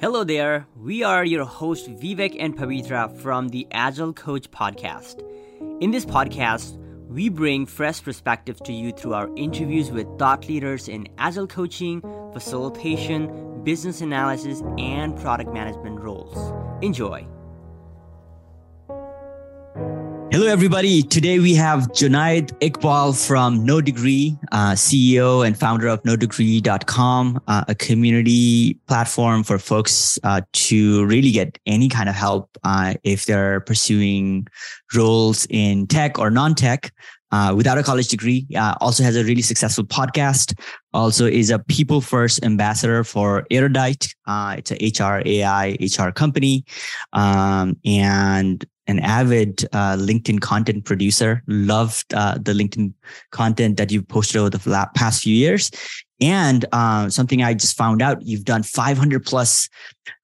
Hello there. We are your hosts Vivek and Pabitra from the Agile Coach podcast. In this podcast, we bring fresh perspectives to you through our interviews with thought leaders in agile coaching, facilitation, business analysis, and product management roles. Enjoy. Hello, everybody. Today we have Jonaed Iqbal from No Degree, uh, CEO and founder of NoDegree.com, uh, a community platform for folks uh, to really get any kind of help uh, if they're pursuing roles in tech or non-tech. Uh, without a college degree, uh, also has a really successful podcast. Also is a people first ambassador for Erudit. it's a HR AI HR company, um, and an avid uh, LinkedIn content producer. Loved uh, the LinkedIn content that you've posted over the past few years. And uh, something I just found out, you've done 500 plus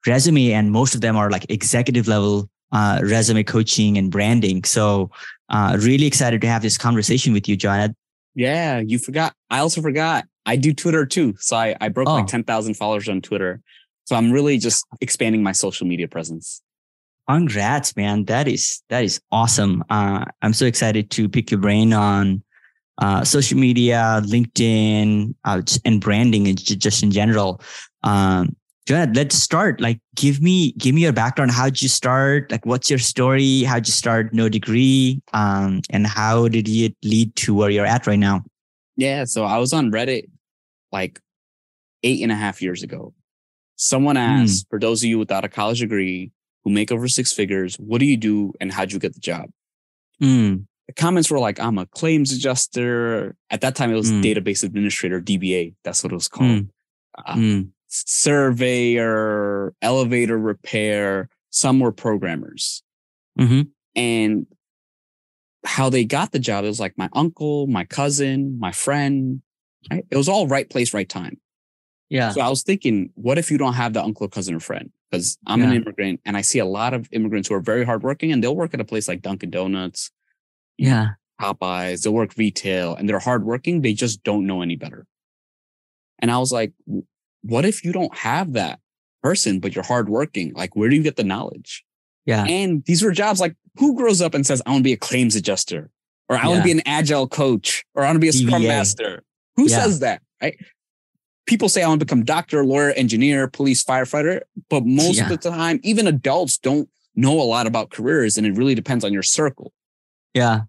resume, and most of them are like executive level uh, resume coaching and branding. So, uh, really excited to have this conversation with you, John. Yeah, you forgot. I also forgot. I do Twitter too. So I, I broke oh. like 10,000 followers on Twitter. So I'm really just expanding my social media presence. Congrats, man. That is, that is awesome. Uh, I'm so excited to pick your brain on, uh, social media, LinkedIn, uh, and branding and just in general. Um, Jonathan, let's start. Like, give me, give me your background. How'd you start? Like, what's your story? How'd you start no degree? Um, and how did it lead to where you're at right now? Yeah. So I was on Reddit like eight and a half years ago. Someone hmm. asked, for those of you without a college degree, who make over six figures. What do you do and how'd you get the job? Mm. The comments were like, I'm a claims adjuster. At that time, it was mm. database administrator, DBA. That's what it was called. Mm. Uh, mm. surveyor, elevator repair. Some were programmers. Mm-hmm. And how they got the job, it was like my uncle, my cousin, my friend. Right? It was all right place, right time. Yeah. So I was thinking, what if you don't have the uncle, cousin, or friend? Because I'm yeah. an immigrant and I see a lot of immigrants who are very hardworking and they'll work at a place like Dunkin' Donuts. Yeah. Popeyes, they'll work retail and they're hardworking. They just don't know any better. And I was like, what if you don't have that person, but you're hardworking? Like, where do you get the knowledge? Yeah. And these were jobs like who grows up and says, I want to be a claims adjuster or I yeah. want to be an agile coach or I want to be a DBA. scrum master. Who yeah. says that? Right people say I want to become doctor, lawyer, engineer, police, firefighter, but most yeah. of the time, even adults don't know a lot about careers and it really depends on your circle. Yeah.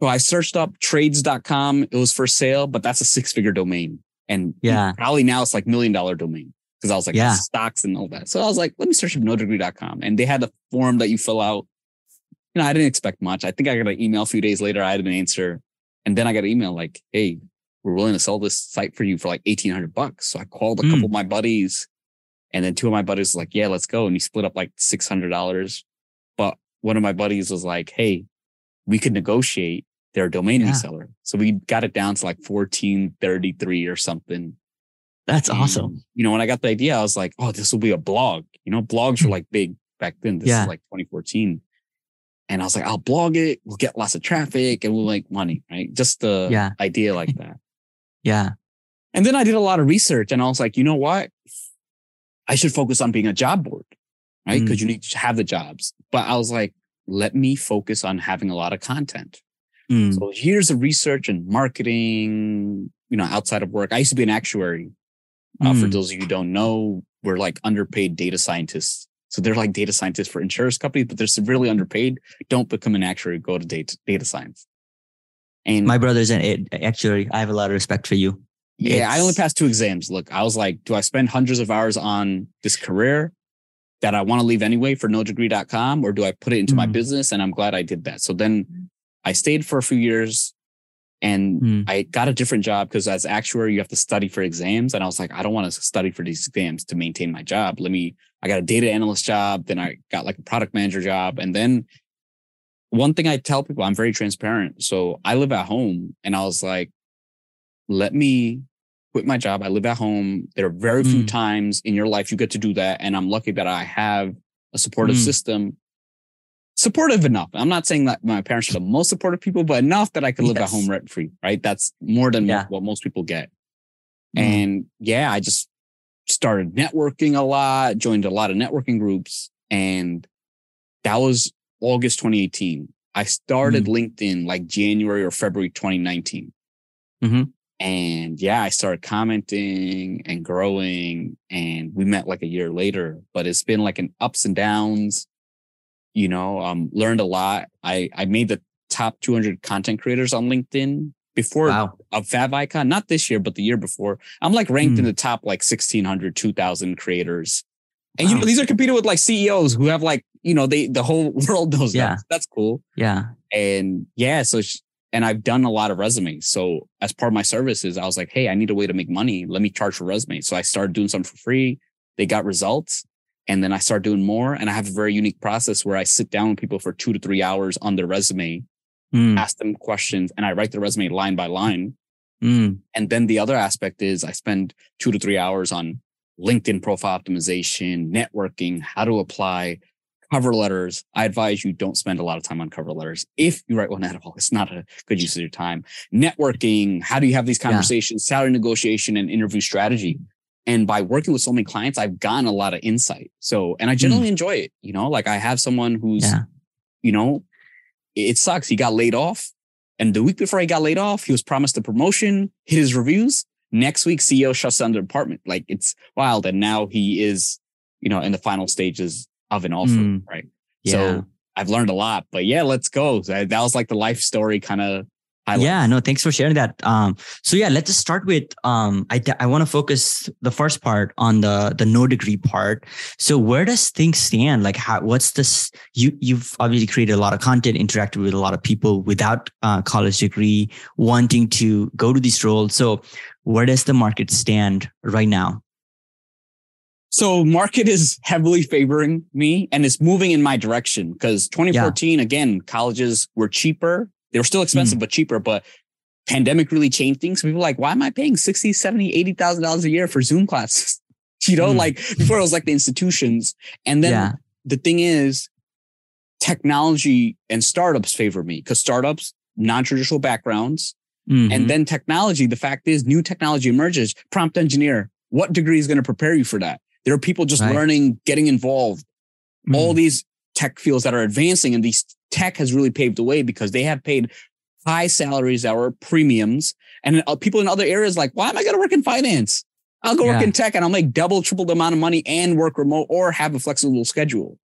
So I searched up trades.com. It was for sale, but that's a six figure domain. And yeah, probably now it's like million dollar domain because I was like, yeah. stocks and all that. So I was like, let me search up no nodegree.com. And they had a form that you fill out. You know, I didn't expect much. I think I got an email a few days later. I had an answer. And then I got an email like, hey, we're willing to sell this site for you for like 1800 bucks. So I called a mm. couple of my buddies and then two of my buddies was like, yeah, let's go. And he split up like $600. But one of my buddies was like, Hey, we could negotiate their domain yeah. reseller. So we got it down to like 1433 or something. That's and, awesome. You know, when I got the idea, I was like, Oh, this will be a blog. You know, blogs were hmm. like big back then. This yeah. is like 2014. And I was like, I'll blog it. We'll get lots of traffic and we'll make money, right? Just the yeah. idea like that. Yeah. And then I did a lot of research and I was like, you know what? I should focus on being a job board, right? Because mm. you need to have the jobs. But I was like, let me focus on having a lot of content. Mm. So years of research and marketing, you know, outside of work. I used to be an actuary. Uh, For mm. those of you who don't know, we're like underpaid data scientists. So they're like data scientists for insurance companies, but they're severely underpaid. Don't become an actuary, go to data, data science. And my brother's an actuary. I have a lot of respect for you. Yeah, it's... I only passed two exams. Look, I was like, do I spend hundreds of hours on this career that I want to leave anyway for nodegree.com or do I put it into mm. my business? And I'm glad I did that. So then I stayed for a few years and mm. I got a different job because as actuary, you have to study for exams. And I was like, I don't want to study for these exams to maintain my job. Let me, I got a data analyst job. Then I got like a product manager job. And then one thing I tell people, I'm very transparent. So I live at home and I was like, let me quit my job. I live at home. There are very few mm. times in your life you get to do that. And I'm lucky that I have a supportive mm. system, supportive enough. I'm not saying that my parents are the most supportive people, but enough that I can live yes. at home rent free, right? That's more than yeah. what most people get. Mm. And yeah, I just started networking a lot, joined a lot of networking groups. And that was August 2018. I started mm-hmm. LinkedIn like January or February 2019. Mm-hmm. And yeah, I started commenting and growing and we met like a year later, but it's been like an ups and downs, you know, um, learned a lot. I, I made the top 200 content creators on LinkedIn before wow. a Favikon, not this year, but the year before. I'm like ranked mm. in the top like 1600, 2000 creators. And wow. you know, these are competing with like CEOs who have like, you know, they, the whole world knows yeah. That. That's cool. Yeah. And yeah, so, and I've done a lot of resumes. So as part of my services, I was like, Hey, I need a way to make money. Let me charge for resumes. So I started doing something for free. They got results. And then I started doing more. And I have a very unique process where I sit down with people for two to three hours on their resume mm. ask them questions, and I write the resume line by line. Mm. And then the other aspect is I spend two to three hours on LinkedIn profile optimization, networking, how to apply cover letters. I advise you don't spend a lot of time on cover letters. If you write one at all, it's not a good use of your time. Networking, how do you have these conversations, yeah. salary negotiation and interview strategy. And by working with so many clients, I've gotten a lot of insight. So, and I generally mm. enjoy it. You know, like I have someone who's, yeah. you know, it sucks. He got laid off. And the week before he got laid off, he was promised a promotion, hit his reviews. Next week, CEO shuts down the department. Like it's wild. And now he is, you know, in the final stages of an offer, mm, right? Yeah. So I've learned a lot, but yeah, let's go. That was like the life story kind of Highlight. Yeah, no, thanks for sharing that. Um, so yeah, let's just start with um, I I want to focus the first part on the the no degree part. So where does things stand? Like, how what's this? You you've obviously created a lot of content, interacted with a lot of people without uh, college degree, wanting to go to these roles. So where does the market stand right now? So market is heavily favoring me and it's moving in my direction because 2014 yeah. again colleges were cheaper they were still expensive, mm. but cheaper. But pandemic really changed things. People were like, why am I paying 60, 70, 80,000 dollars a year for Zoom classes? you know, mm. like before it was like the institutions. And then yeah. the thing is, technology and startups favor me because startups, non-traditional backgrounds. Mm-hmm. And then technology, the fact is new technology emerges. Prompt engineer, what degree is going to prepare you for that? There are people just right. learning, getting involved. Mm. All these tech fields that are advancing and these tech has really paved the way because they have paid high salaries that were premiums. And uh, people in other areas like, why am I going to work in finance? I'll go yeah. work in tech and I'll make double, triple the amount of money and work remote or have a flexible schedule.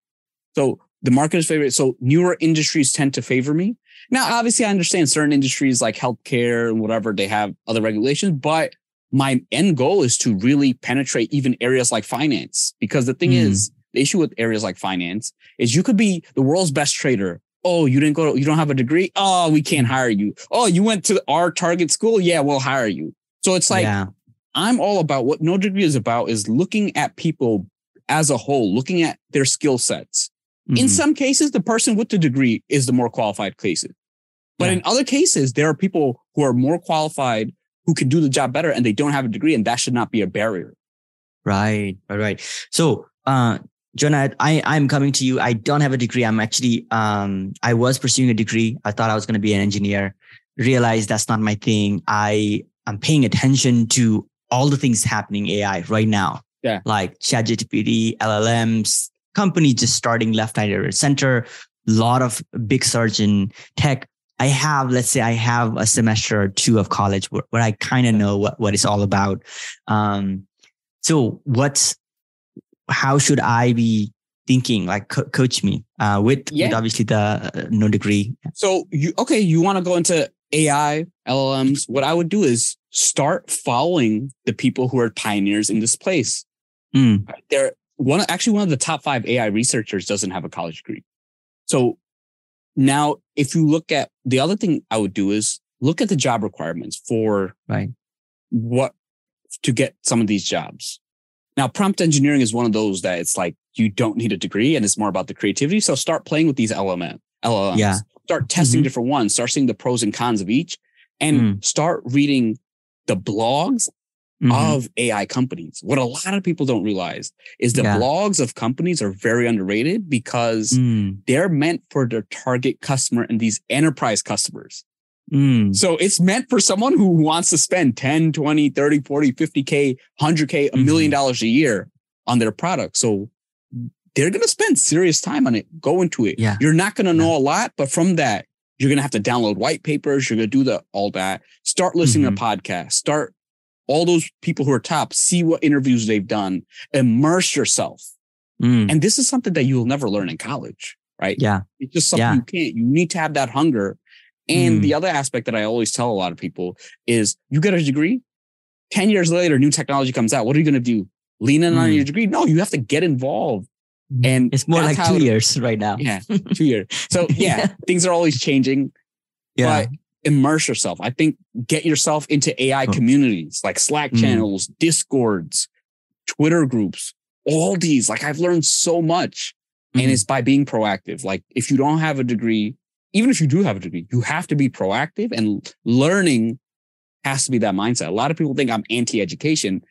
So the market is favorite. So newer industries tend to favor me. Now, obviously, I understand certain industries like healthcare and whatever, they have other regulations, but my end goal is to really penetrate even areas like finance. Because the thing mm. is, the issue with areas like finance is you could be the world's best trader Oh, you didn't go, to, you don't have a degree. Oh, we can't hire you. Oh, you went to our target school. Yeah, we'll hire you. So it's like, yeah. I'm all about what no degree is about is looking at people as a whole, looking at their skill sets. Mm-hmm. In some cases, the person with the degree is the more qualified cases. But yeah. in other cases, there are people who are more qualified who can do the job better and they don't have a degree and that should not be a barrier. Right. Right. Right. So, uh, Jonah, I, I'm coming to you. I don't have a degree. I'm actually, um, I was pursuing a degree. I thought I was going to be an engineer, realized that's not my thing. I am paying attention to all the things happening AI right now. Yeah. Like ChatGPT, LLMs, companies just starting left, right, center. A lot of big surge in tech. I have, let's say I have a semester or two of college where, where I kind of know what, what it's all about. Um, so what's how should I be thinking? Like, co- coach me uh, with, yeah. with obviously the uh, no degree. So you okay? You want to go into AI, LLMs? What I would do is start following the people who are pioneers in this place. Mm. They're one actually one of the top five AI researchers doesn't have a college degree. So now, if you look at the other thing I would do is look at the job requirements for right what to get some of these jobs. Now, prompt engineering is one of those that it's like you don't need a degree and it's more about the creativity. So start playing with these LLM, LLMs. Yeah. Start testing mm-hmm. different ones, start seeing the pros and cons of each, and mm. start reading the blogs mm-hmm. of AI companies. What a lot of people don't realize is the yeah. blogs of companies are very underrated because mm. they're meant for their target customer and these enterprise customers. Mm. So it's meant for someone who wants to spend 10, 20, 30, 40, 50K, 100K, a million Mm-hmm. dollars a year on their product. So they're going to spend serious time on it. Go into it. Yeah. You're not going to know a lot, but from that, you're going to have to download white papers. You're going to do the, all that. Start listening Mm-hmm. to podcasts. Start all those people who are top, see what interviews they've done, immerse yourself. Mm. And this is something that you'll never learn in college, right? Yeah. It's just something Yeah. you can't. You need to have that hunger. And Mm. the other aspect that I always tell a lot of people is you get a degree, 10 years later, new technology comes out. What are you going to do? Lean in on Mm. your degree? No, you have to get involved. And It's more like two it- years right now. Yeah, two years. So yeah, things are always changing, Yeah. but immerse yourself. I think get yourself into AI Oh. communities like Slack Mm. channels, Discords, Twitter groups, all these. Like I've learned so much Mhm. and it's by being proactive. Like if you don't have a degree, even if you do have a degree, you have to be proactive and learning has to be that mindset. A lot of people think I'm anti-education.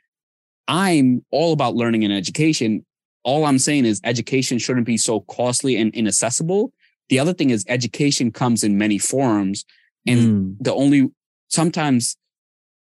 I'm all about learning and education. All I'm saying is education shouldn't be so costly and inaccessible. The other thing is education comes in many forms and Mm. the only sometimes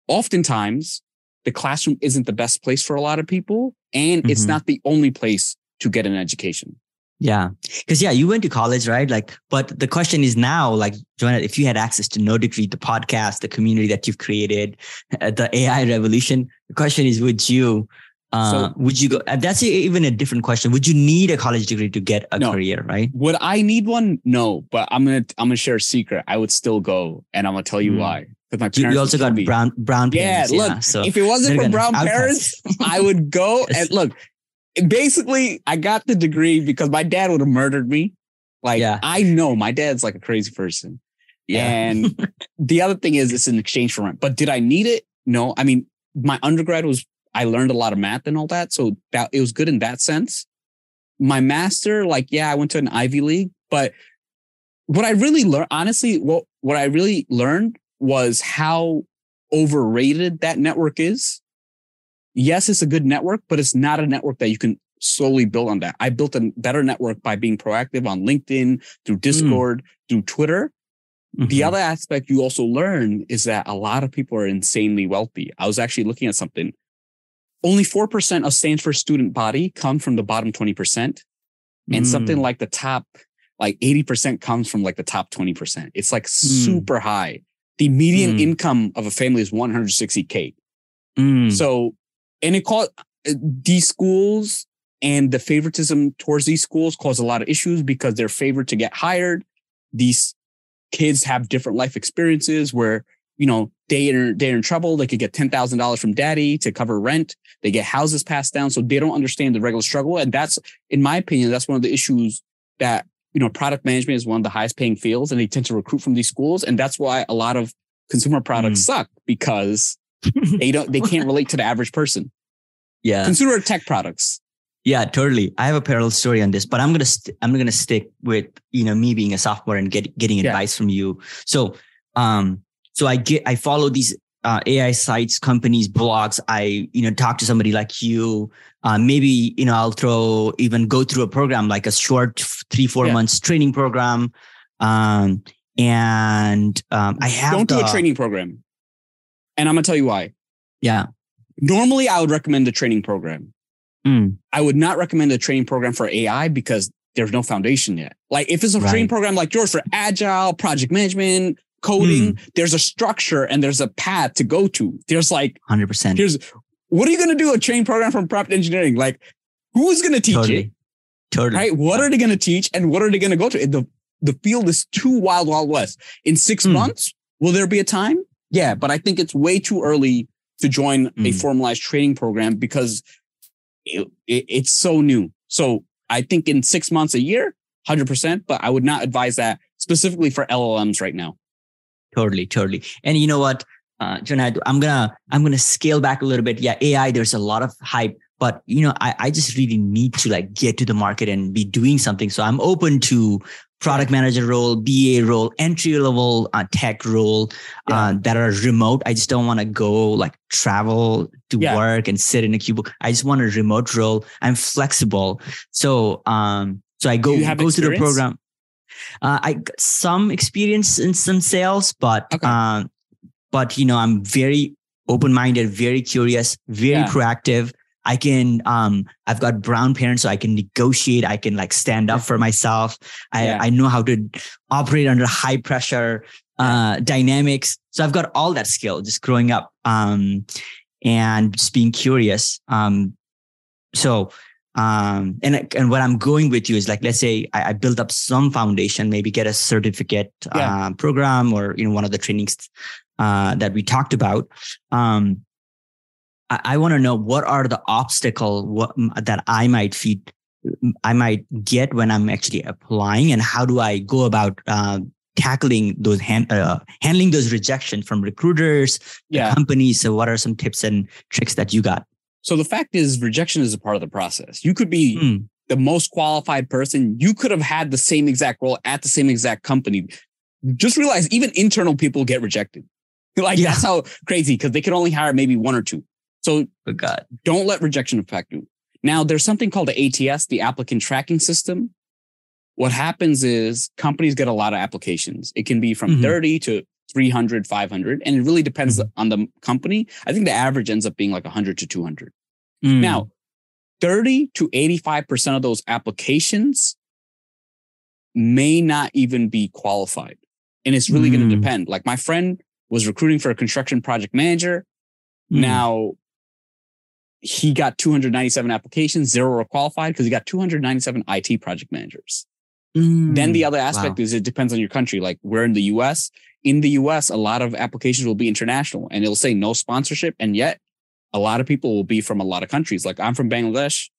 oftentimes the classroom isn't the best place for a lot of people and it's Mhm. not the only place to get an education. Yeah. Cause yeah, you went to college, right? Like, but the question is now, like, Joanna, if you had access to no degree, the podcast, the community that you've created, uh, the AI revolution, the question is, would you, uh, So- would you go, uh, that's even a different question. Would you need a college degree to get a No. career, right? Would I need one? No, but I'm gonna I'm gonna share a secret. I would still go, and I'm gonna tell you Mm. why. Because my You, parents you also got me. brown, brown Yeah, parents. look, so if it wasn't for brown parents, I would go and look. Basically, I got the degree because my dad would have murdered me. Like Yeah. I know my dad's like a crazy person. yeah. And the other thing is it's in exchange for rent. But did I need it? No. I mean, my undergrad was I learned a lot of math and all that. So that it was good in that sense. My master, like, yeah, I went to an Ivy League, but what I really learned, honestly, what what I really learned was how overrated that network is. Yes, it's a good network, but it's not a network that you can slowly build on that. I built a better network by being proactive on LinkedIn, through Discord, through Twitter. The Mhm. other aspect you also learn is that a lot of people are insanely wealthy. I was actually looking at something. Only 4% of Stanford student body come from the bottom 20%. And something Mm. like the top, like 80% comes from like the top 20%. It's like super high. The median Mm. income of a family is 160K. Mm. So, and it caused these schools and the favoritism towards these schools cause a lot of issues because they're favored to get hired. These kids have different life experiences where, you know, they are, they're in trouble. They could get $10,000 from daddy to cover rent. They get houses passed down. So they don't understand the regular struggle. And that's, in my opinion, that's one of the issues that, you know, product management is one of the highest paying fields and they tend to recruit from these schools. And that's why a lot of consumer products suck because they don't, they can't relate to the average person. yeah. Consumer tech products. Yeah, totally. I have a parallel story on this, but I'm gonna st- I'm gonna stick with you know me being a sophomore and get, getting Yeah. advice from you. So, um, so I get I follow these uh, AI sites, companies, blogs. I you know talk to somebody like you. Uh, maybe you know I'll throw even go through a program like a short three four Yeah. months training program. Um, and um, I have Don't do a training program. And I'm going to tell you why. Yeah. Normally, I would recommend a training program. Mm, I would not recommend a training program for AI because there's no foundation yet. Like if it's a Right. training program like yours for agile, project management, coding, Hmm. there's a structure and there's a path to go to. There's like, Hundred percent. here's what are you going to do a training program from prompt engineering? Like who is going to teach it? Totally. Totally. Right? What are they going to teach and what are they going to go to? The the field is too wild, wild west. In six Hmm. months, will there be a time? Yeah, but I think it's way too early to join a Hmm. formalized training program because it, it, it's so new. So I think in six months, a year, hundred percent. But I would not advise that specifically for LLMs right now. Totally, totally. And you know what, uh, Jonaed, I'm gonna I'm gonna scale back a little bit. Yeah, AI. There's a lot of hype, but you know, I I just really need to like get to the market and be doing something. So I'm open to product manager role, BA role, entry level uh, tech role uh, that are remote. I just don't want to go like travel to Yeah. work and sit in a cubicle. I just want a remote role. I'm flexible. So um, so I go go through the program. Uh, I got some experience in some sales, but Okay. uh, but you know, I'm very open-minded, very curious, very Yeah. proactive. I can um I've got brown parents, so I can negotiate, I can like stand up for myself. I, Yeah. I know how to operate under high pressure uh dynamics. So I've got all that skill just growing up um and just being curious. Um so um and and what i'm going with you is like let's say i, I build up some foundation maybe get a certificate Yeah. uh, program or you know one of the trainings uh that we talked about um i, I want to know what are the obstacle what that i might feed i might get when i'm actually applying and how do i go about uh tackling those hand, uh, handling those rejection from recruiters Yeah. companies so what are some tips and tricks that you got So the fact is, rejection is a part of the process. You could be Hmm. the most qualified person. You could have had the same exact role at the same exact company. Just realize even internal people get rejected. Like Yeah. that's how crazy because they can only hire maybe one or two. So oh god don't let rejection affect you. Now there's something called the ATS, the applicant tracking system. What happens is companies get a lot of applications. It can be from Mhm. 30 to 300, 500, and it really depends Mhm. on the company. I think the average ends up being like 100 to 200. Mm. Now, 30 to 85% of those applications may not even be qualified. And it's really going Mm. to depend. Like my friend was recruiting for a construction project manager. Mm. Now, he got 297 applications, zero were qualified because he got 297 IT project managers. Then the Mm. other aspect Wow. is it depends on your country. Like we're in the US. In the US, a lot of applications will be international and it'll say no sponsorship. And yet a lot of people will be from a lot of countries. Like I'm from Bangladesh,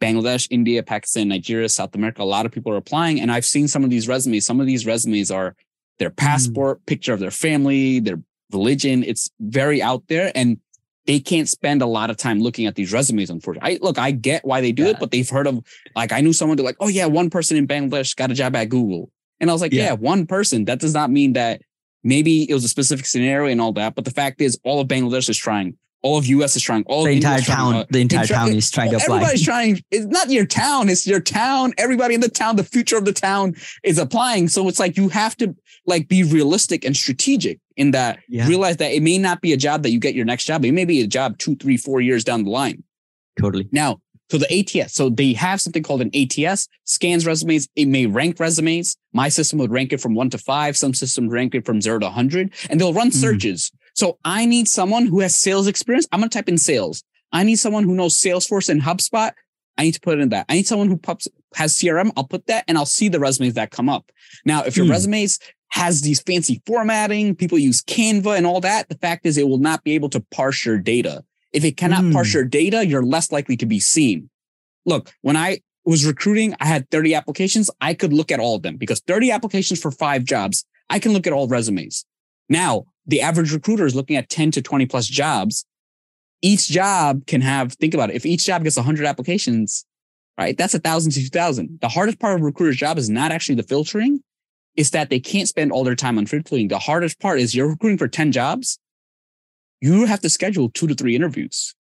Bangladesh, India, Pakistan, Nigeria, South America. A lot of people are applying. And I've seen some of these resumes. Some of these resumes are their hmm. passport, picture of their family, their religion. It's very out there. And they can't spend a lot of time looking at these resumes, unfortunately. I look, I get why they do Yeah. it, but they've heard of like I knew someone to like, oh yeah, one person in Bangladesh got a job at Google. And I was like, Yeah. yeah. one person. That does not mean that maybe it was a specific scenario and all that. But the fact is, all of Bangladesh is trying, all of US is trying, all the of entire trying, town uh, the entire town is trying to apply Everybody's trying. It's not your town. It's your town. Everybody in the town, the future of the town is applying. So it's like you have to like be realistic and strategic in that. Yeah. Realize that it may not be a job that you get your next job. It may be a job two, three, four years down the line. totally Now, so the ATS, so they have something called an ATS, scans resumes. It may rank resumes. My system would rank it from one to five. Some systems rank it from zero to 100, and they'll run Mm. searches. So I need someone who has sales experience. I'm going to type in sales. I need someone who knows Salesforce and HubSpot. I need to put in that. I need someone who pups, has CRM. I'll put that and I'll see the resumes that come up. Now, if your Hmm. resumes has these fancy formatting, people use Canva and all that. The fact is it will not be able to parse your data. If it cannot Hmm. parse your data, you're less likely to be seen. Look, when I was recruiting, I had 30 applications. I could look at all of them because 30 applications for five jobs. I can look at all resumes. Now, the average recruiter is looking at 10 to 20 plus jobs. Each job can have, think about it. If each job gets 100 applications, right? That's a thousand to 2000. The hardest part of a recruiter's job is not actually the filtering. It's that they can't spend all their time on filtering. The hardest part is you're recruiting for 10 jobs. You have to schedule two to three interviews.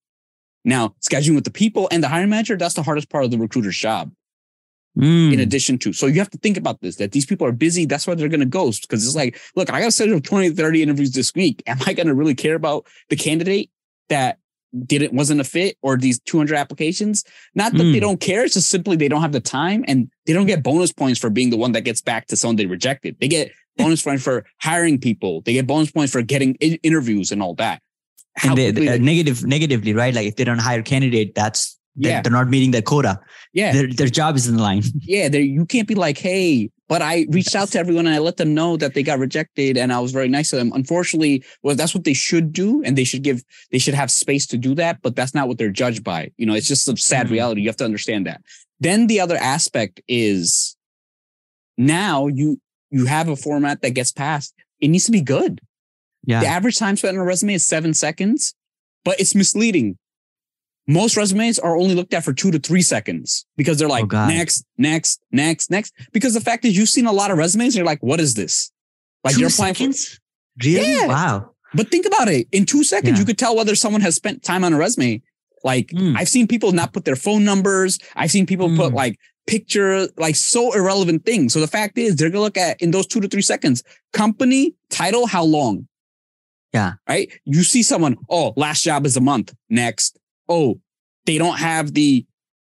Now, scheduling with the people and the hiring manager, that's the hardest part of the recruiter's job Mm. in addition to. So you have to think about this, that these people are busy. That's why they're going to ghost. Cause it's like, look, I got to schedule 20, 30 interviews this week. Am I going to really care about the candidate that didn't, wasn't a fit or these 200 applications? Not that they Mm. don't care. It's just simply they don't have the time and they don't get bonus points for being the one that gets back to someone they rejected. They get bonus points for hiring people. They get bonus points for getting interviews and all that. And they, quickly uh, negative negatively right like if they don't hire a candidate that's they're, Yeah. they're not meeting their quota yeah. their, their job is in line yeah, you can't be like, hey, but I reached out to everyone and I let them know that they got rejected and I was very nice to them. Unfortunately, well, that's what they should do, and they should give they should have space to do that, but that's not what they're judged by. You know, it's just a sad Mhm. reality. You have to understand that. Then the other aspect is now you you have a format that gets passed. It needs to be good. Yeah The average time spent on a resume is seven seconds, but it's misleading. Most resumes are only looked at for two to three seconds because they're like Oh, next, next, next, next. Because the fact is, you've seen a lot of resumes, and you're like, what is this? Like Two you're applying for. seconds really Yeah. wow But think about it. In two seconds, Yeah. you could tell whether someone has spent time on a resume. Like Mm. I've seen people not put their phone numbers. I've seen people put Mm. like picture, like so irrelevant things. So the fact is, they're gonna look at in those two to three seconds, company, title, how long. Yeah. Right. You see someone, oh, last job is a month. Next. Oh, they don't have the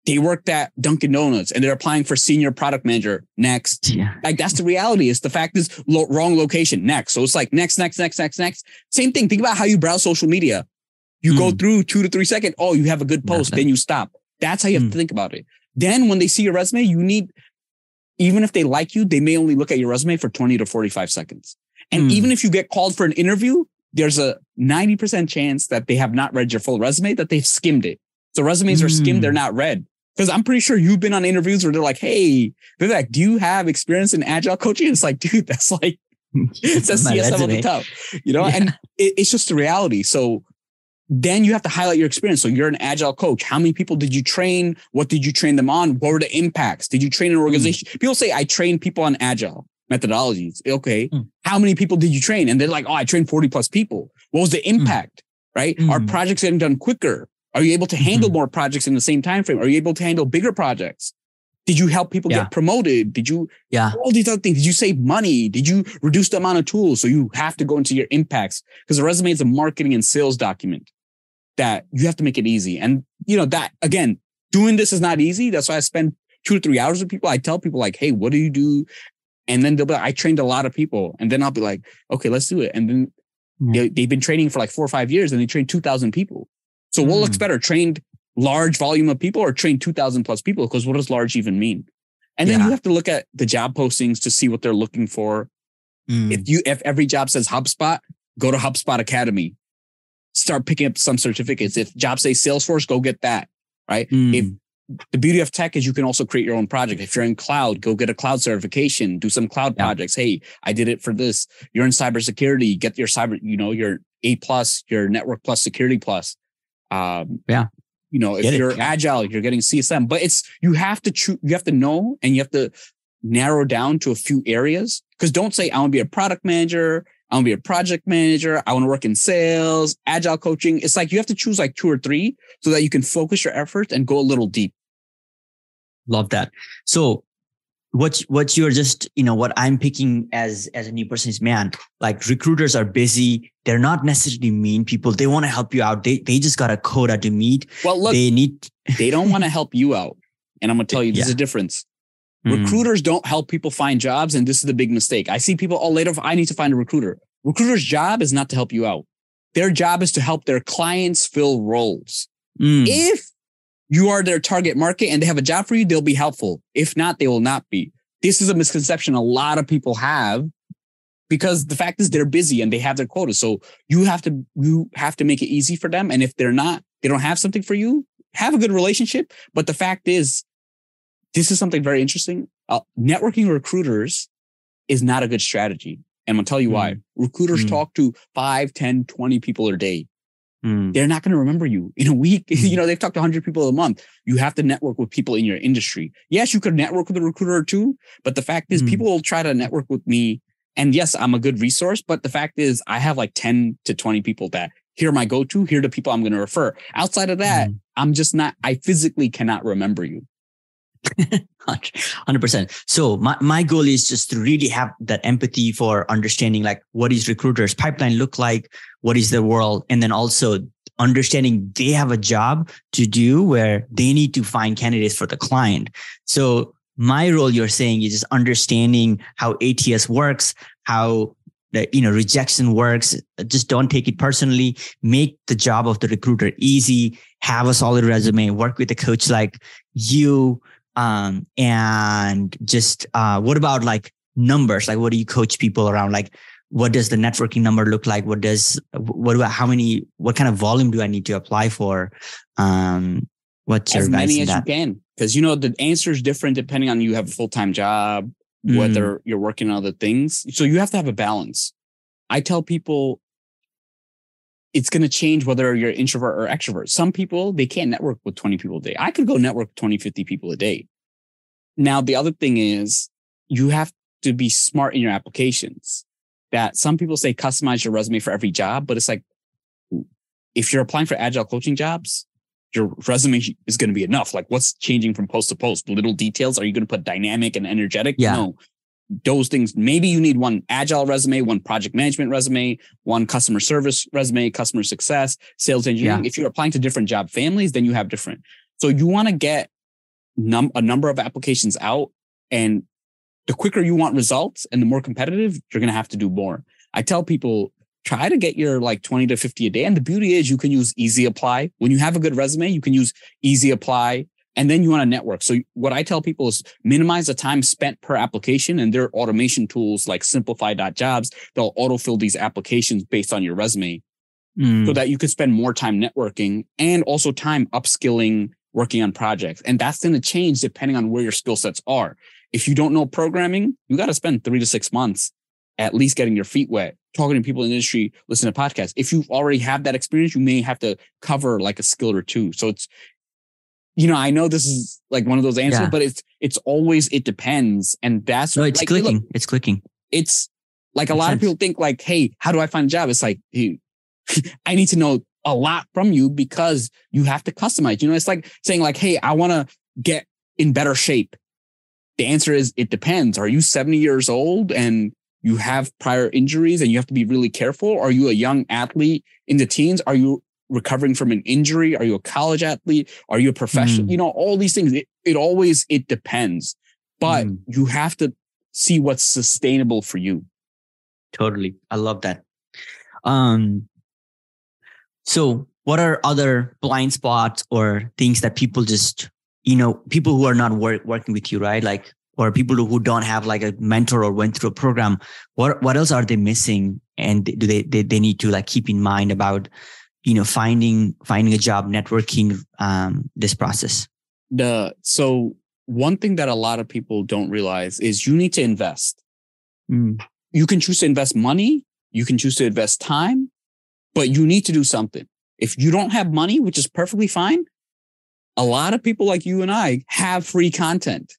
they worked at Dunkin' Donuts and they're applying for senior product manager next. Yeah. Like that's the reality. It's the fact is lo- wrong location next. So it's like next, next, next, next, next. Same thing. Think about how you browse social media. You mm. go hmm. through two to three seconds. Oh, you have a good post. Then you stop. That's how you have mm. to think about it. Then when they see your resume, you need, even if they like you, they may only look at your resume for 20 to 45 seconds. And mm. even if you get called for an interview, there's a 90% chance that they have not read your full resume, that they've skimmed it. So resumes are skimmed. They're hmm. not read. Because I'm pretty sure you've been on interviews where they're like, hey, Vivek, do you have experience in agile coaching? It's like, dude, that's like, it says CSM on the top, you know, yeah. and it, it's just the reality. So then you have to highlight your experience. So you're an agile coach. How many people did you train? What did you train them on? What were the impacts? Did you train an hmm. organization? Mm. People say, I train people on agile methodologies. Okay. Mm. How many people did you train? And they're like, oh, I trained 40 plus people. What was the hmm. impact? Right? Are hmm. projects getting done quicker? Are you able to handle mm-hmm. more projects in the same time frame? Are you able to handle bigger projects? Did you help people yeah. get promoted? Did you yeah all these other things? Did you save money? Did you reduce the amount of tools? So you have to go into your impacts because the resume is a marketing and sales document that you have to make it easy. And you know that again, doing this is not easy. That's why I spend two to three hours with people. I tell people like, hey, what do you do? And then they'll be like, I trained a lot of people. And then I'll be like, okay, let's do it. And then mm-hmm. they, they've been training for like four or five years and they trained 2000 people. So what looks hmm. better, trained large volume of people or trained 2000 plus people? Because what does large even mean? And then yeah. you have to look at the job postings to see what they're looking for. Mm. If you, if every job says HubSpot, go to HubSpot Academy, start picking up some certificates. If jobs say Salesforce, go get that. Right. Mm. If the beauty of tech is you can also create your own project. If you're in cloud, go get a cloud certification, do some cloud yeah. projects. Hey, I did it for this. You're in cybersecurity, get your cyber, you know, your A plus, your network plus security plus. Um, yeah. You know, if Get you're it. agile, you're getting CSM, but it's, you have to choose, you have to know and you have to narrow down to a few areas. Cause don't say, I want to be a product manager. I want to be a project manager. I want to work in sales, agile coaching. It's like you have to choose like two or three so that you can focus your efforts and go a little deep. Love that. So what what you're just you know what i'm picking as as a new person is man like recruiters are busy. They're not necessarily mean people. They want to help you out. They they just got a quota to meet. Well look they need they don't want to help you out. And i'm gonna tell you there's yeah. a difference. Mm. recruiters don't help people find jobs and this is the big mistake. I see people oh later i need to find a recruiter. Recruiter's job is not to help you out. Their job is to help their clients fill roles. Mm. if you are their target market and they have a job for you, they'll be helpful. If not, they will not be. This is a misconception a lot of people have because the fact is they're busy and they have their quota. So you have to, you have to make it easy for them. And if they're not, they don't have something for you, have a good relationship. But the fact is, this is something very interesting. Uh, networking recruiters is not a good strategy. And I'm going to tell you mm. why. Recruiters mm. talk to 5, 10, 20 people a day. Mm. They're not going to remember you in a week. You know, they've talked to 100 people a month. You have to network with people in your industry. Yes, you could network with a recruiter or two, but the fact is, mm. people will try to network with me. And yes, I'm a good resource, but the fact is, I have like 10 to 20 people that here are my go to, here are the people I'm going to refer. Outside of that, mm. I'm just not, I physically cannot remember you. 100%. So my, my goal is just to really have that empathy for understanding like what is recruiters pipeline look like? What is the world? And then also understanding they have a job to do where they need to find candidates for the client. So my role you're saying is just understanding how ATS works, how the you know rejection works just don't take it personally make the job of the recruiter easy have a solid resume work with a coach like you um, and just, uh, what about like numbers? Like, what do you coach people around? Like, what does the networking number look like? What does, what about how many, what kind of volume do I need to apply for? Um, what's as many as that? you can. Cause you know, the answer is different depending on you have a full-time job, mm. whether you're working on other things. So you have to have a balance. I tell people it's going to change whether you're introvert or extrovert. Some people, they can't network with 20 people a day. I could go network 20, 50 people a day. Now, the other thing is you have to be smart in your applications that some people say customize your resume for every job, but it's like, if you're applying for agile coaching jobs, your resume is going to be enough. Like what's changing from post to post? Little details. Are you going to put dynamic and energetic? Yeah. No. Those things, maybe you need one agile resume, one project management resume, one customer service resume, customer success, sales engineering. Yeah. If you're applying to different job families, then you have different. So you want to get num- a number of applications out and the quicker you want results and the more competitive, you're going to have to do more. I tell people try to get your like 20 to 50 a day. And the beauty is you can use easy apply. When you have a good resume, you can use easy apply and then you want to network. So what I tell people is minimize the time spent per application and there are automation tools like simplify.jobs. They'll autofill these applications based on your resume Mm. so that you could spend more time networking and also time upskilling, working on projects. And that's going to change depending on where your skill sets are. If you don't know programming, you got to spend three to six months at least getting your feet wet, talking to people in the industry, listen to podcasts. If you already have that experience, you may have to cover like a skill or two. So it's, you know, I know this is like one of those answers, Yeah. but it's, it's always, it depends. And that's no, it's like, look, clicking. it's clicking. it's like a Makes lot of people think like, Hey, how do I find a job? It's like, hey, I need to know a lot from you because you have to customize. You know, it's like saying like, Hey, I want to get in better shape. The answer is it depends. Are you 70 years old and you have prior injuries and you have to be really careful? Are you a young athlete in the teens? Are you recovering from an injury? Are you a college athlete? Are you a professional? Mm. You know, all these things. It, it always, it depends, but Mm. you have to see what's sustainable for you. Totally. I love that. Um, so what are other blind spots or things that people just, you know, people who are not work, working with you, right? Like, or people who don't have like a mentor or went through a program, what, what else are they missing? And do they, they, they need to like keep in mind about, you know, finding, finding a job, networking, um, this process? The, so one thing that a lot of people don't realize is you need to invest. Mm, You can choose to invest money. You can choose to invest time, but you need to do something. If you don't have money, which is perfectly fine, a lot of people like you and I have free content.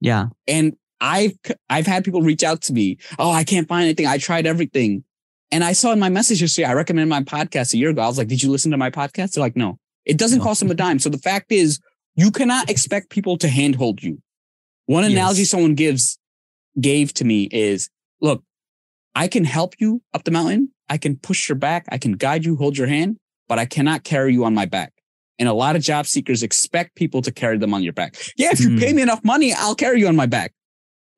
yeah. And I've, I've had people reach out to me. Oh, I can't find anything. I tried everything. And I saw in my message yesterday, I recommended my podcast a year ago. I was like, did you listen to my podcast? They're like, no, it doesn't No. cost them a dime. So the fact is you cannot expect people to handhold you. One Yes. analogy someone gives, gave to me is, look, I can help you up the mountain. I can push your back. I can guide you, hold your hand, but I cannot carry you on my back. And a lot of job seekers expect people to carry them on your back. Yeah, if you Hmm. pay me enough money, I'll carry you on my back.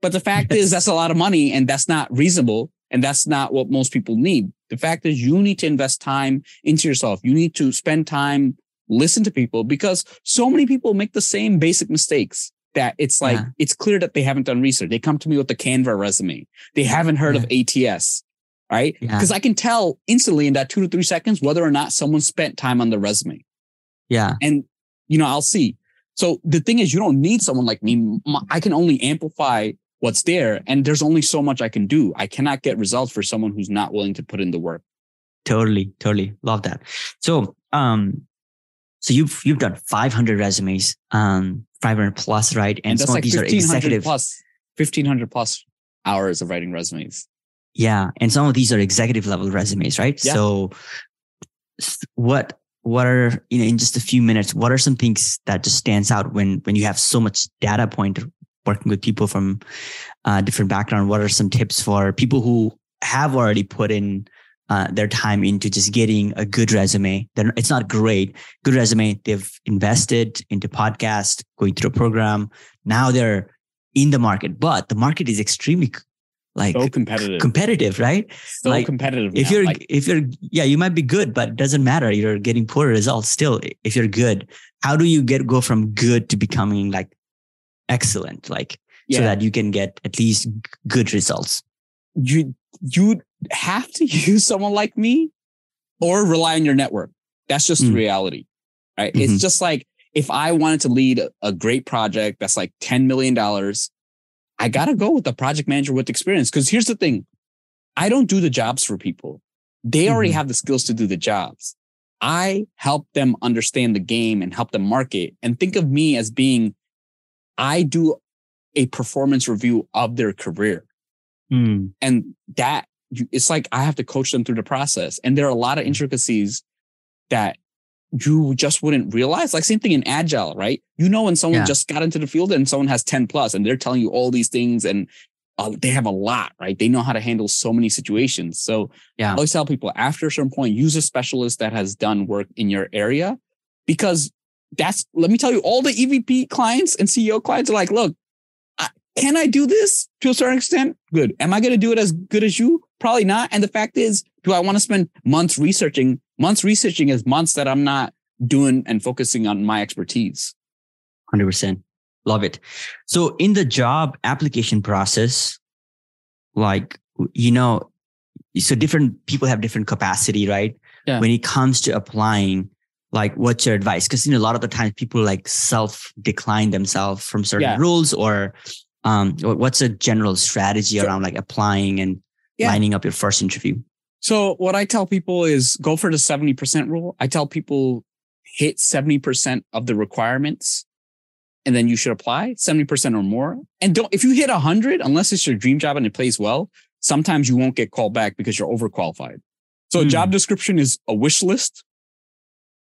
But the fact is that's a lot of money and that's not reasonable. And that's not what most people need. The fact is you need to invest time into yourself. You need to spend time, listen to people because so many people make the same basic mistakes that it's like, Yeah. it's clear that they haven't done research. They come to me with the Canva resume. They haven't heard of ATS, right? Yeah. Because I can tell instantly in that two to three seconds whether or not someone spent time on the resume Yeah. and you know i'll see so the thing is you don't need someone like me I can only amplify what's there and there's only so much i can do i cannot get results for someone who's not willing to put in the work Totally, totally love that. So, um, so you've you've done 500 resumes, um, 500 plus, right? And, and, some like of these are 1500 executive. plus 1500 plus hours of writing resumes Yeah, and some of these are executive level resumes, right? Yeah. So, what what are you know in just a few minutes? What are some things that just stands out when when you have so much data point working with people from uh, different background? What are some tips for people who have already put in uh, their time into just getting a good resume? Then it's not great, good resume. They've invested into podcast, going through a program. Now they're in the market, but the market is extremely like so competitive competitive, right? so like, competitive If now. you're, Like, if you're, yeah, you might be good, but it doesn't matter. You're getting poor results still. If you're good, how do you get go from good to becoming like excellent, like yeah, so that you can get at least good results? you you have to use someone like me or rely on your network. That's just the Mm. reality, right? Mhm. It's just like if I wanted to lead a, great project that's like $10 million, I got to go with a project manager with experience. Cause here's the thing. I don't do the jobs for people. They already Mhm. have the skills to do the jobs. I help them understand the game and help them market and think of me as being, I do a performance review of their career Mm, and that it's like I have to coach them through the process. And there are a lot of intricacies that you just wouldn't realize. Like same thing in agile, right? You know when someone Yeah. just got into the field and someone has 10 plus and they're telling you all these things and uh, they have a lot, right? They know how to handle so many situations. So Yeah. I always tell people after a certain point, use a specialist that has done work in your area because that's, let me tell you, all the EVP clients and CEO clients are like, look, I, can I do this to a certain extent? Good. Am I going to do it as good as you? Probably not. And the fact is, do I want to spend months researching? Months researching is months that I'm not doing and focusing on my expertise. 100%. Love it. So in the job application process, like, you know, so different people have different capacity, right? Yeah. When it comes to applying, like, what's your advice? Because, you know, a lot of the times people like self decline themselves from certain Yeah. rules or, um, what's a general strategy So- around like applying and Yeah. lining up your first interview? So what I tell people is go for the 70% rule. I tell people hit 70% of the requirements and then you should apply 70% or more. And don't, if you hit 100, unless it's your dream job and it plays well, sometimes you won't get called back because you're overqualified. So a Hmm. job description is a wish list.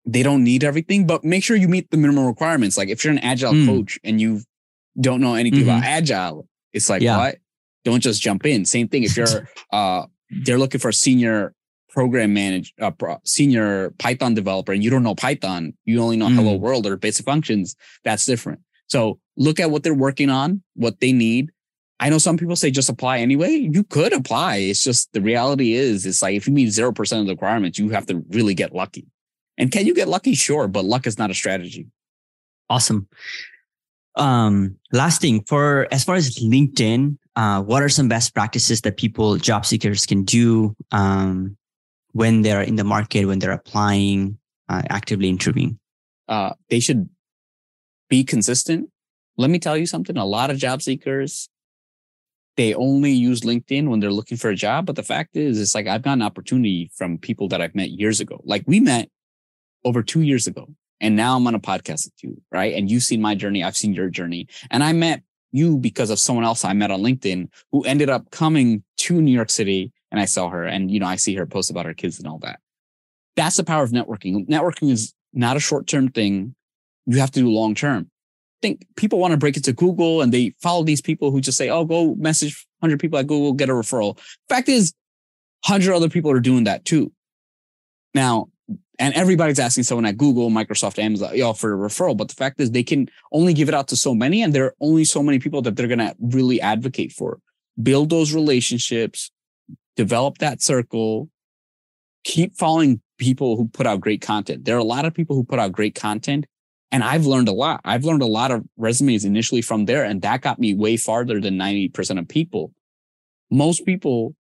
They don't need everything, but make sure you meet the minimum requirements. Like if you're an agile Hmm. coach and you don't know anything about agile, it's like, Yeah. what? Don't just jump in. Same thing. If you're, uh, they're looking for a senior program manager, uh, senior Python developer, and you don't know Python, you only know Mm. hello world or basic functions. That's different. So look at what they're working on, what they need. I know some people say just apply anyway. You could apply. It's just the reality is, it's like if you meet 0% of the requirements, you have to really get lucky. And can you get lucky? Sure, but luck is not a strategy. Awesome. Um, last thing for as far as LinkedIn, uh, what are some best practices that people, job seekers can do, um, when they're in the market, when they're applying, uh, actively interviewing? uh, they should be consistent. Let me tell you something. A lot of job seekers, they only use LinkedIn when they're looking for a job. But the fact is, it's like I've got an opportunity from people that I've met years ago. Like we met over two years ago. And now I'm on a podcast with you, right? And you've seen my journey. I've seen your journey. And I met you because of someone else I met on LinkedIn who ended up coming to New York City and I saw her and, you know, I see her post about her kids and all that. That's the power of networking. Networking is not a short term thing. You have to do long term. Think people want to break it to Google and they follow these people who just say, Oh, go message 100 people at Google, get a referral. Fact is, 100 other people are doing that too. Now, and everybody's asking someone at Google, Microsoft, Amazon, you for a referral. But the fact is they can only give it out to so many and there are only so many people that they're going to really advocate for. Build those relationships, develop that circle, keep following people who put out great content. There are a lot of people who put out great content and I've learned a lot. I've learned a lot of resumes initially from there and that got me way farther than 90% of people. Most people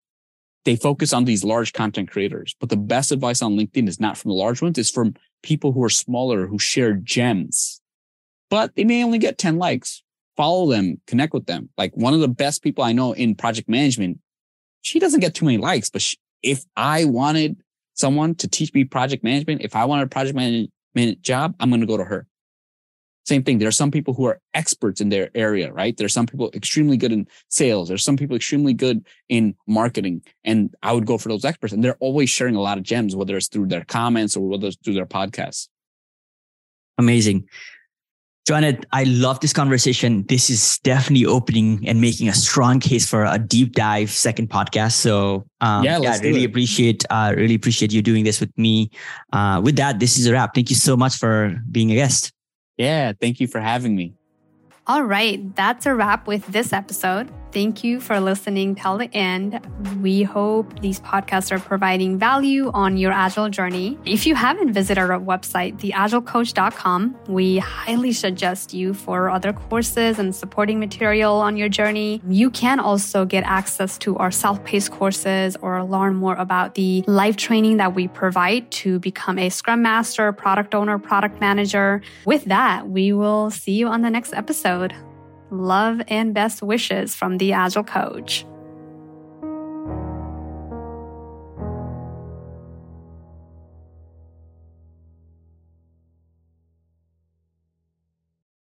they focus on these large content creators. But the best advice on LinkedIn is not from the large ones, it's from people who are smaller, who share gems. But they may only get 10 likes. Follow them, connect with them. Like one of the best people I know in project management, she doesn't get too many likes, but she, if I wanted someone to teach me project management, if I wanted a project management job, I'm going to go to her. Same thing. There are some people who are experts in their area, right? There are some people extremely good in sales. There's some people extremely good in marketing. And I would go for those experts. And they're always sharing a lot of gems, whether it's through their comments or whether it's through their podcasts. Amazing. Jonaed, I love this conversation. This is definitely opening and making a strong case for a deep dive second podcast. So, um, Yeah, yeah, I really it. appreciate, uh, really appreciate you doing this with me. Uh, with that, this is a wrap. Thank you so much for being a guest. Yeah. Thank you for having me. All right, that's a wrap with this episode. Thank you for listening till the end. We hope these podcasts are providing value on your Agile journey. If you haven't visited our website, theagilecoach.com, we highly suggest you for other courses and supporting material on your journey. You can also get access to our self-paced courses or learn more about the live training that we provide to become a Scrum Master, product owner, product manager. With that, we will see you on the next episode. Love and best wishes from the Agile Coach.